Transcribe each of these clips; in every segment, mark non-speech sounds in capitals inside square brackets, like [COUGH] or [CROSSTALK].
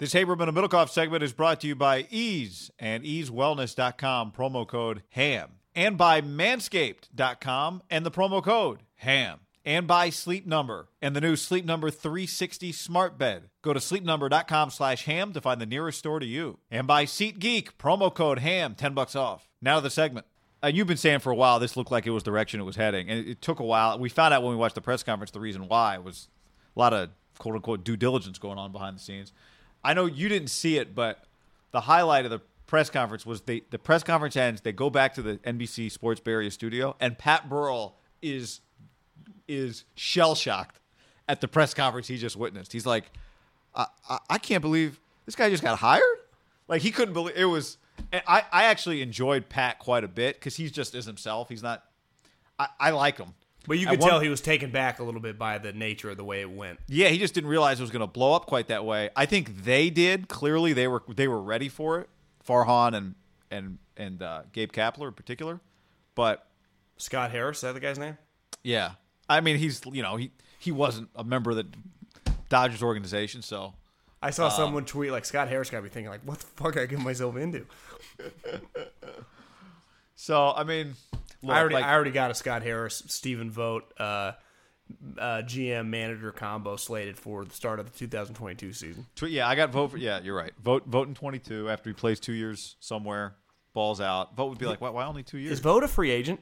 This Haberman and Middlekauff segment is brought to you by Eaze and EazeWellness.com, promo code HAM. And by Manscaped.com and the promo code HAM. And by Sleep Number and the new Sleep Number 360 smart bed. Go to sleepnumber.com slash ham to find the nearest store to you. And by SeatGeek, promo code HAM, 10 bucks off. Now to the segment. Uh, you've been saying for a while this looked like it was the direction it was heading. And it took a while. We found out when we watched the press conference the reason why was a lot of quote unquote due diligence going on behind the scenes. I know you didn't see it, but the highlight of the press conference was they, the press conference ends. They go back to the NBC Sports Bay studio, and Pat Burrell is is shell shocked at the press conference he just witnessed. He's like, I, I, I can't believe this guy just got hired. Like he couldn't believe it was. I, I actually enjoyed Pat quite a bit because he's just is himself. He's not. I, I like him. But you could one- tell he was taken back a little bit by the nature of the way it went. Yeah, he just didn't realize it was going to blow up quite that way. I think they did. Clearly, they were they were ready for it. Farhan and and and uh, Gabe Kapler in particular. But Scott Harris, is that the guy's name? yeah, I mean, he's you know he he wasn't a member of the Dodgers organization, so I Um, saw someone tweet like Scott Harris got me thinking like, what the fuck I get myself into? [LAUGHS] so I mean, look, I already like- I already got a Scott Harris, Stephen Vogt, uh, uh, GM manager combo slated for the start of the 2022 season. yeah, I got Vogt for yeah. You're right. Vogt Vogt in 22 after he plays two years somewhere, balls out. Vogt would be like, why, why only two years? Is Vogt a free agent?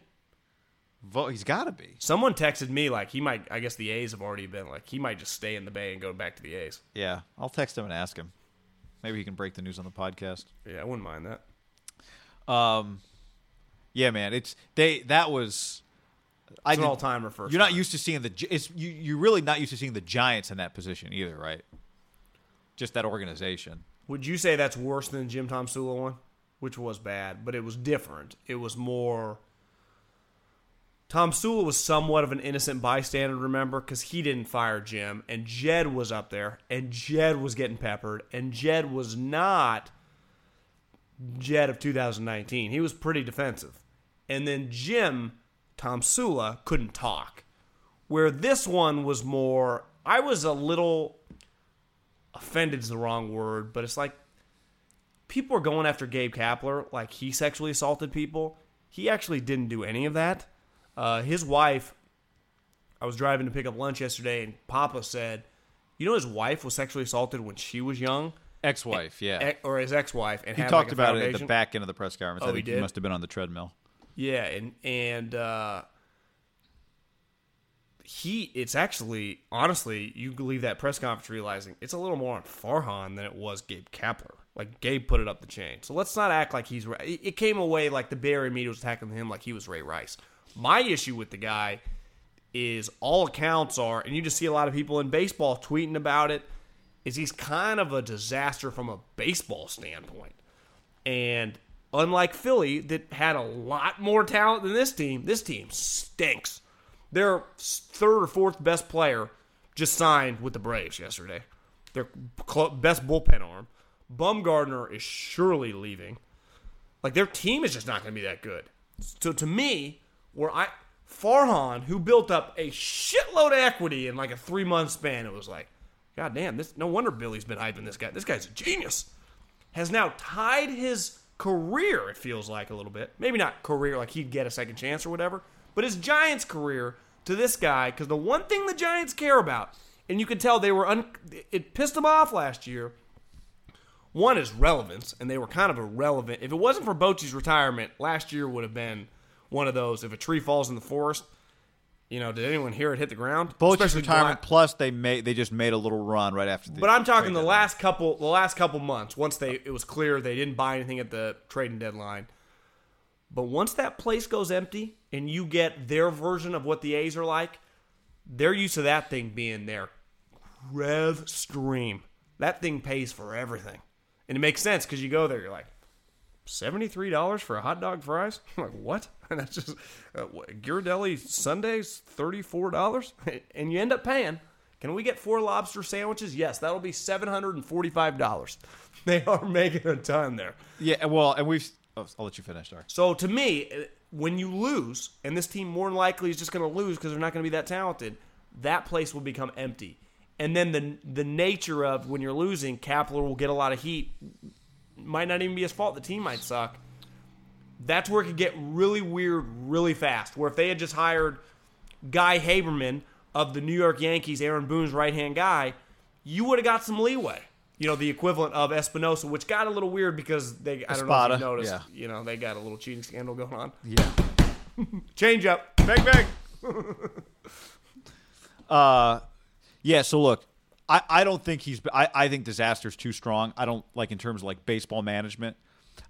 Vogt, he's got to be. Someone texted me like he might. I guess the A's have already been like he might just stay in the Bay and go back to the A's. Yeah, I'll text him and ask him. Maybe he can break the news on the podcast. Yeah, I wouldn't mind that. Um, yeah, man, it's they. That was. I an all-timer first You're not used to seeing the. It's you. You're really not used to seeing the Giants in that position either, right? Just that organization. Would you say that's worse than Jim Tomsula one, which was bad, but it was different. It was more. Tomsula was somewhat of an innocent bystander, remember, because he didn't fire Jim, and Jed was up there, and Jed was getting peppered, and Jed was not Jed of 2019. He was pretty defensive, and then Jim, Tomsula, couldn't talk. Where this one was more, I was a little offended is the wrong word, but it's like people are going after Gabe Kapler like he sexually assaulted people. He actually didn't do any of that. Uh, his wife, I was driving to pick up lunch yesterday, and Papa said, "You know, his wife was sexually assaulted when she was young, Ex-wife, yeah. E- or his ex-wife." And he talked like, about it at the back end of the press conference. Oh, I he think he did? must have been on the treadmill. Yeah, and and uh, he, it's actually honestly, you leave that press conference realizing it's a little more on Farhan than it was Gabe Kapler. Like Gabe put it up the chain. So let's not act like he's. It it came away like the Bay Area media was attacking him like he was Ray Rice. My issue with the guy is all accounts are, and you just see a lot of people in baseball tweeting about it. Is he's kind of a disaster from a baseball standpoint. And unlike Philly, that had a lot more talent than this team, this team stinks. Their third or fourth best player just signed with the Braves yesterday. Their best bullpen arm. Bumgarner is surely leaving. Like their team is just not going to be that good. So to me, where I Farhan, who built up a shitload of equity in like a three month span, it was like, God damn, this no wonder Billy's been hyping this guy. This guy's a genius. Has now tied his career, it feels like a little bit. Maybe not career, like he'd get a second chance or whatever, but his Giants career to this guy, because the one thing the Giants care about, and you could tell they were, un- it pissed them off last year, one is relevance, and they were kind of irrelevant. If it wasn't for Bochy's retirement, last year would have been one of those. If a tree falls in the forest, you know, did anyone hear it hit the ground? Especially retirement plus they made they just made a little run right after the But I'm talking the deadline. last couple, the last couple months. Once they, it was clear they didn't buy anything at the trading deadline. But once that place goes empty and you get their version of what the A's are like, they're used to that thing being their rev stream. That thing pays for everything, and it makes sense because you go there, you're like. Seventy-three dollars for a hot dog fries? [LAUGHS] I'm like what? [LAUGHS] And that's just uh, what, Ghirardelli sundaes thirty-four dollars, [LAUGHS] and you end up paying. Can we get four lobster sandwiches? Yes, that'll be seven hundred and forty-five dollars. They are making a ton there. Yeah, well, and we've. Oh, I'll let you finish. Sorry. So to me, uh, when you lose, and this team more than likely is just going to lose because they're not going to be that talented, that place will become empty. And then the the nature of when you're losing, Kapler will get a lot of heat. Might not even be his fault. The team might suck. That's where it could get really weird really fast. Where if they had just hired Guy Haberman of the New York Yankees, Aaron Boone's right hand guy, you would have got some leeway. You know, the equivalent of Espinosa, which got a little weird because they I don't know if you noticed. yeah. You know, they got a little cheating scandal going on. Yeah. [LAUGHS] Change up. Bang bang. [LAUGHS] uh, yeah. So look, I, I don't think he's. I, I think disaster's too strong. I don't like in terms of like baseball management.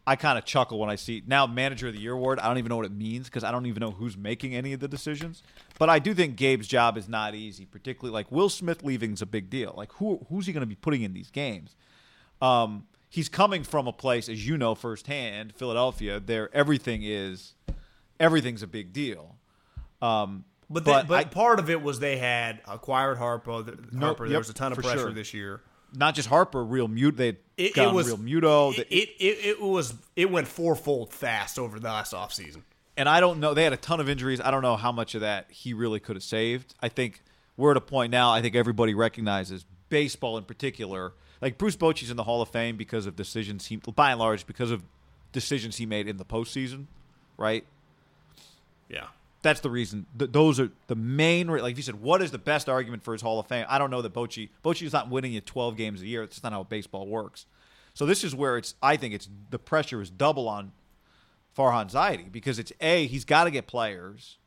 I kind of chuckle when I see now manager of the year award. I don't even know what it means because I don't even know who's making any of the decisions. But I do think Gabe's job is not easy, particularly like Will Smith leaving's a big deal. Like who who's he going to be putting in these games? Um, he's coming from a place, as you know firsthand, Philadelphia. There, everything is everything's a big deal. Um, But but they, but I- part of it was they had acquired Harpo. Harper. there yep, was a ton of pressure sure. this year. not just Harper, Realmuto. They It, it got was Realmuto. It, it, it it was it went fourfold fast over the last offseason. and I don't know. They had a ton of injuries. I don't know how much of that he really could have saved. I think we're at a point now. I think everybody recognizes baseball in particular. Like Bruce Bochy's in the Hall of Fame because of decisions he, by and large, because of decisions he made in the postseason. Right. Yeah. That's the reason. Th- those are the main. re- Like you said, what is the best argument for his Hall of Fame? I don't know that Bochy. Bochy is not winning you 12 games a year. That's not how baseball works. So this is where it's. I think it's the pressure is double on Farhan Zaidi because it's a he's got to get players,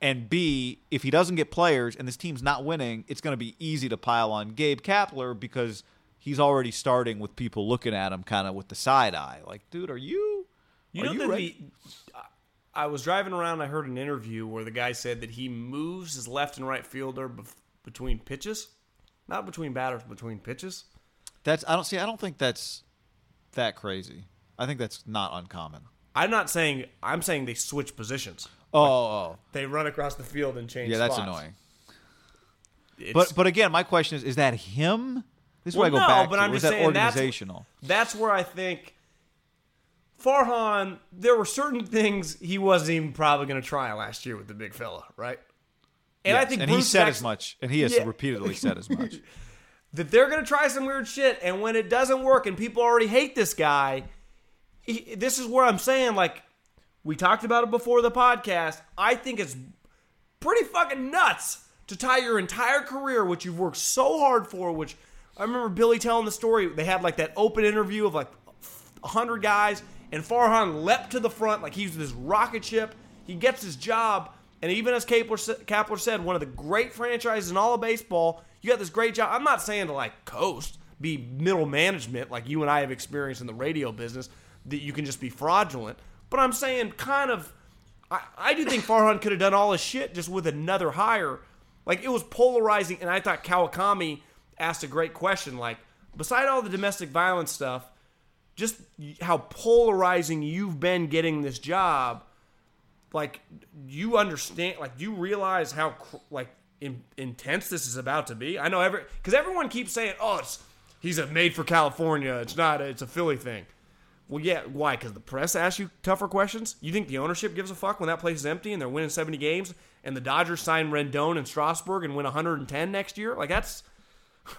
and b if he doesn't get players and this team's not winning, it's going to be easy to pile on Gabe Kapler because he's already starting with people looking at him kind of with the side eye, like, dude, are you? You are know you that ready? the, I was driving around. I heard an interview where the guy said that he moves his left and right fielder bef- between pitches, not between batters, between pitches. That's I don't see. I don't think that's that crazy. I think that's not uncommon. I'm not saying. I'm saying they switch positions. Oh, oh, oh, They run across the field and change. yeah, that's spots. annoying. It's- But but again, my question is: Is that him? This is Well, what I go no, back but to. I'm just that saying that's- organizational? That's where I think Farhan. There were certain things he wasn't even probably going to try last year with the big fella, right? And I think and he said as much, and he has Yeah. repeatedly said as much. [LAUGHS] that they're going to try some weird shit, and when it doesn't work, and people already hate this guy, he, this is where I'm saying, like, we talked about it before the podcast. I think it's pretty fucking nuts to tie your entire career, which you've worked so hard for. Which I remember Billy telling the story. They had like that open interview of like hundred guys, and Farhan leapt to the front like he was this rocket ship. He gets his job, and even as Kapler, Kapler said, one of the great franchises in all of baseball. You got this great job. I'm not saying to like coast, be middle management like you and I have experienced in the radio business that you can just be fraudulent. But I'm saying kind of I, I do think Farhan could have done all his shit just with another hire. Like it was polarizing, and I thought Kawakami asked a great question. Like, beside all the domestic violence stuff, just how polarizing you've been getting this job. Like, you understand? Like, you realize how like in, intense this is about to be. I know every because everyone keeps saying, "Oh, it's he's a made for California. It's not. A, it's a Philly thing." Well, yeah. Why? Because the press asks you tougher questions. You think the ownership gives a fuck when that place is empty and they're winning seventy games, and the Dodgers sign Rendon and Strasburg and win one hundred and ten next year? Like that's. [LAUGHS]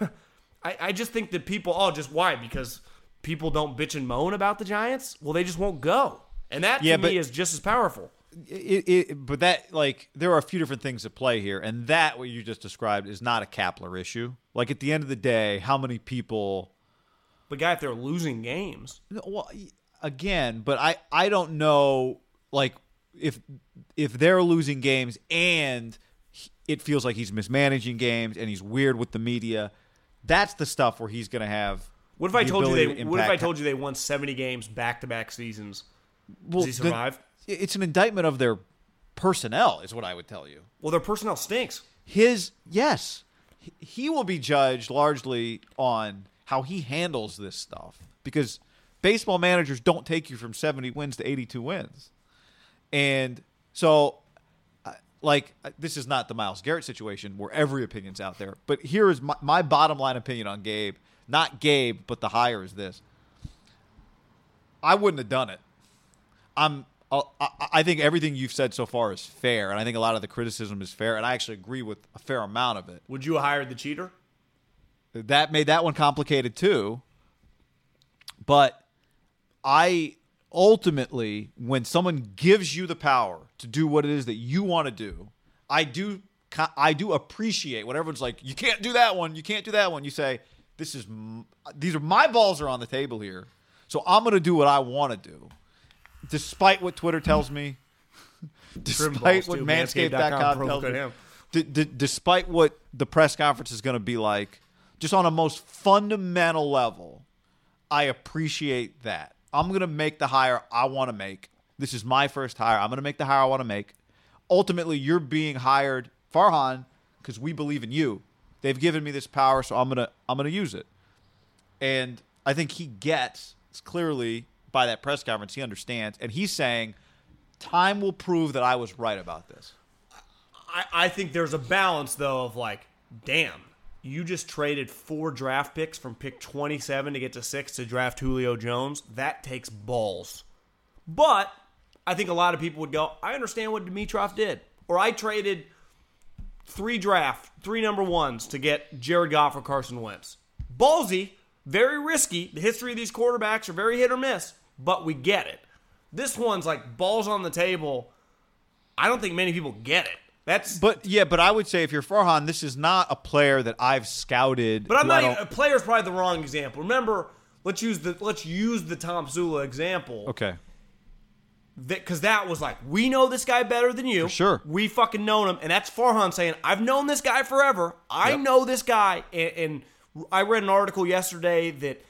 I, I just think that people. Oh, just why? Because people don't bitch and moan about the Giants. Well, they just won't go, and that Yeah, to but- me is just as powerful. it, it, but that like there are a few different things at play here, and that what you just described is not a Kapler issue. Like at the end of the day, how many people? But guy, if they're losing games, Well, again, but I I don't know like if if they're losing games and it feels like he's mismanaging games and he's weird with the media. That's the stuff where he's going to have. What if I told you they? to What if I told you they won seventy games back to back seasons? Well, Does he survive? It's an indictment of their personnel, is what I would tell you. Well, their personnel stinks. his yes he- will be judged largely on how he handles this stuff because baseball managers don't take you from 70 wins to 82 wins and so like this is not the myles garrett situation where every opinion's out there but here is my, my bottom line opinion on gabe not gabe but the hire is this i wouldn't have done it I'm. uh, I, I think everything you've said so far is fair, and I think a lot of the criticism is fair, and I actually agree with a fair amount of it. Would you have hired the cheater? That made that one complicated too. But I ultimately, when someone gives you the power to do what it is that you want to do, I do. I do appreciate what everyone's like. You can't do that one. You can't do that one. You say, "This is m- these are my balls are on the table here, so I'm going to do what I want to do." despite what Twitter tells me, [LAUGHS] despite what. Manscaped.com tells me, him. d- d- despite what the press conference is going to be like, just on a most fundamental level, I appreciate that. I'm going to make the hire I want to make. This is my first hire. I'm going to make the hire I want to make. Ultimately, you're being hired, Farhan, because we believe in you. They've given me this power, so I'm gonna I'm gonna use it. And I think he gets clearly by that press conference, he understands, and he's saying, "Time will prove that I was right about this." I, I think there's a balance though of like, damn, you just traded four draft picks from pick 27 to get to six to draft Julio Jones. That takes balls. But I think a lot of people would go, I understand what Dimitroff did, or I traded three draft, three number ones to get Jared Goff or Carson Wentz. Ballsy, very risky. The history of these quarterbacks are very hit or miss, but we get it. This one's like balls on the table. I don't think many people get it. That's But yeah, but I would say if you're Farhan, this is not a player that I've scouted. But I'm not. Even, a player's probably the wrong example. Remember, let's use the let's use the Tomsula example. okay. Because that was like, we know this guy better than you. For sure. We fucking known him, and that's Farhan saying, "I've known this guy forever. I Yep. know this guy." And, and I read an article yesterday that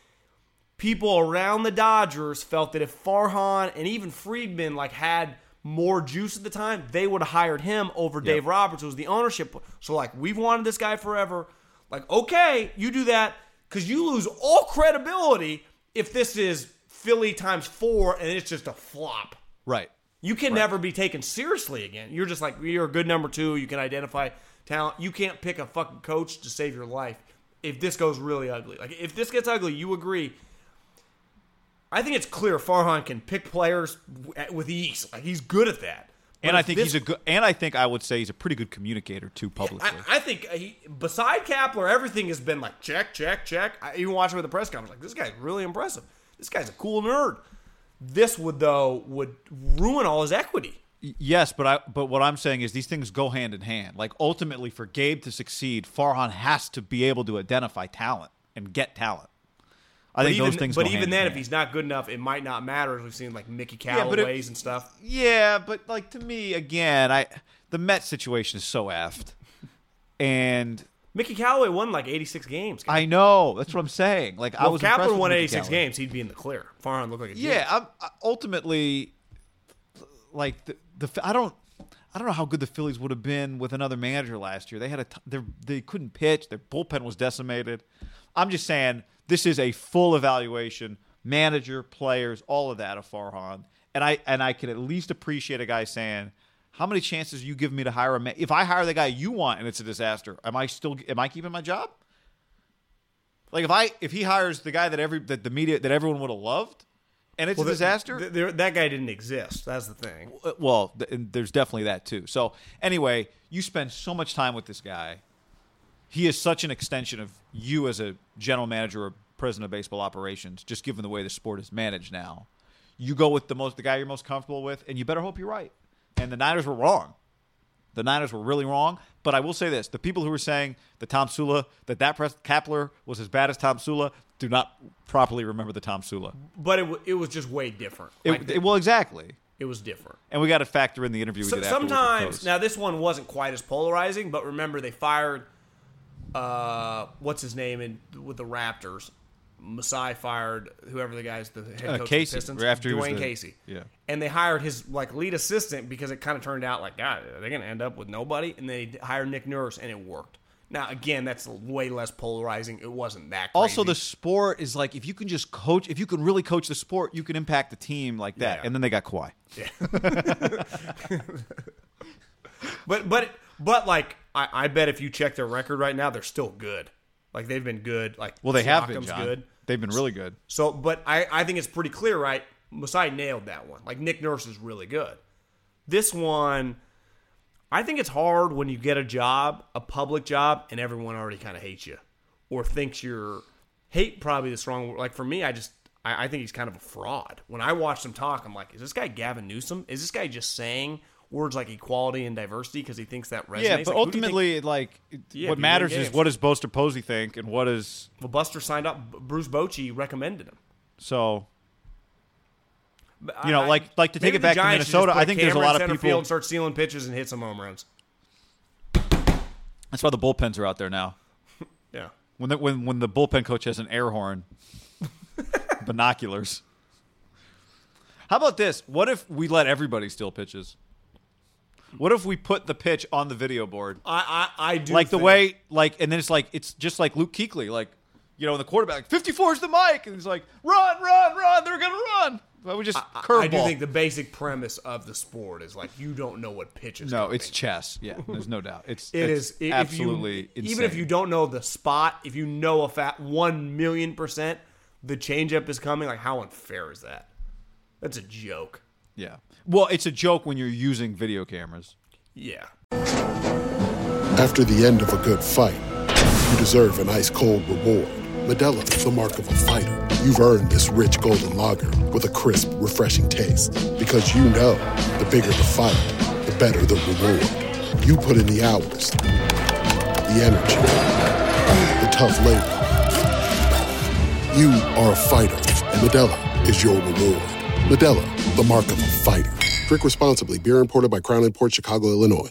people around the Dodgers felt that if Farhan and even Friedman like had more juice at the time, they would have hired him over Dave Roberts, who was the ownership. So like, we've wanted this guy forever. Like, okay, you do that because you lose all credibility if this is Philly times four and it's just a flop. Right. You can never be taken seriously again. You're just like you're a good number two. You can identify talent. You can't pick a fucking coach to save your life if this goes really ugly. Like if this gets ugly, you agree. I think it's clear Farhan can pick players with ease. Like he's good at that. But And I think this- he's a good. And I think I would say he's a pretty good communicator too publicly. I, I think uh, he, beside Kapler, everything has been like check, check, check. I even watching with the press conference, like this guy's really impressive. This guy's a cool nerd. This would though would ruin all his equity. Yes, but I but what I'm saying is these things go hand in hand. Like ultimately, for Gabe to succeed, Farhan has to be able to identify talent and get talent. I But think even, those things. but even then, if he's not good enough, it might not matter. As we've seen, like Mickey Yeah, but it- and stuff. yeah, but like to me again, I the Met situation is so effed, and Mickey Callaway won like 86 games. I know that's what I'm saying. Like I was if with won 86 Callaway. games, he'd be in the clear. Farhan looked like a Yeah, I'm, I- ultimately, like the, the I don't I don't know how good the Phillies would have been with another manager last year. They had a t- they they couldn't pitch. Their bullpen was decimated. I'm just saying this is a full evaluation, manager, players, all of that of Farhan, and I and I can at least appreciate a guy saying, how many chances you give me to hire a man? If I hire the guy you want and it's a disaster, am I still am I keeping my job? Like if I if he hires the guy that every that the media that everyone would have loved, and it's Well, a disaster. th- that guy didn't exist. That's the thing. Uh, well, th- there's definitely that too. So anyway, you spend so much time with this guy. He is such an extension of you as a general manager or president of baseball operations. Just given the way the sport is managed now, you go with the most the guy you're most comfortable with, and you better hope you're right. And the Niners were wrong. The Niners were really wrong. But I will say this: the people who were saying that Tomsula, that that press, Kapler was as bad as Tomsula, do not properly remember the Tomsula. But it, w- it was just way different. It, Like, it- well, exactly. it was different. And we got to factor in the interview we So, did sometimes now this one wasn't quite as polarizing, but remember they fired uh what's his name in with the Raptors. Masai fired whoever the guy's the head Uh, coach Casey, of the Pistons, after Dwane the- Casey. yeah. and they hired his like lead assistant because it kind of turned out like God, they're gonna end up with nobody, and they hired Nick Nurse, and it worked. Now again, that's way less polarizing. It wasn't that. Crazy. Also, the sport is like if you can just coach, if you can really coach the sport, you can impact the team like that. Yeah. And then they got Kawhi. Yeah. [LAUGHS] But but but like I, I bet if you check their record right now, they're still good. Like they've been good. Like Well, they have been. John. good. They've been really good. So, but I I think it's pretty clear, right? Masai nailed that one. Like Nick Nurse is really good. This one, I think it's hard when you get a job, a public job, and everyone already kind of hates you or thinks you're hate. Probably the strong word. Like for me, I just I, I think he's kind of a fraud. When I watch him talk, I'm like, is this guy Gavin Newsom? Is this guy just saying words like equality and diversity because he thinks that resonates? Yeah, but who do think- ultimately, like Yeah, what matters is what does Buster Posey think, and what is well, Buster signed up. Bruce Bochy recommended him. so. You know, I- like- like to take it back to Giants should Minnesota, I think there's a lot of people- field and start stealing pitches and hit some home runs. That's why the bullpens are out there now. [LAUGHS] Yeah. When the, when when the bullpen coach has an air horn, [LAUGHS] binoculars. How about this? What if we let everybody steal pitches? What if we put the pitch on the video board? I I, I do like the think- way like and then it's like it's just like Luke Kuechly, like you know in the quarterback like 54 is the mic and he's like run run run they're gonna run but we just I, curveball I do think the basic premise of the sport is like you don't know what pitches. no coming. it's chess yeah there's no doubt it's [LAUGHS] It it's is absolutely you, insane. even if you don't know the spot, if you know a fat one million percent the changeup is coming. Like how unfair is that? That's a joke. Yeah well it's a joke when you're using video cameras Yeah. After the end of a good fight, you deserve an ice cold reward. Modelo is the mark of a fighter. You've earned this rich golden lager with a crisp, refreshing taste. Because you know the bigger the fight, the better the reward. You put in the hours, the energy, the tough labor. You are a fighter, and Modelo is your reward. Modelo, the mark of a fighter. Drink responsibly. Beer imported by Crown Port Chicago, Illinois.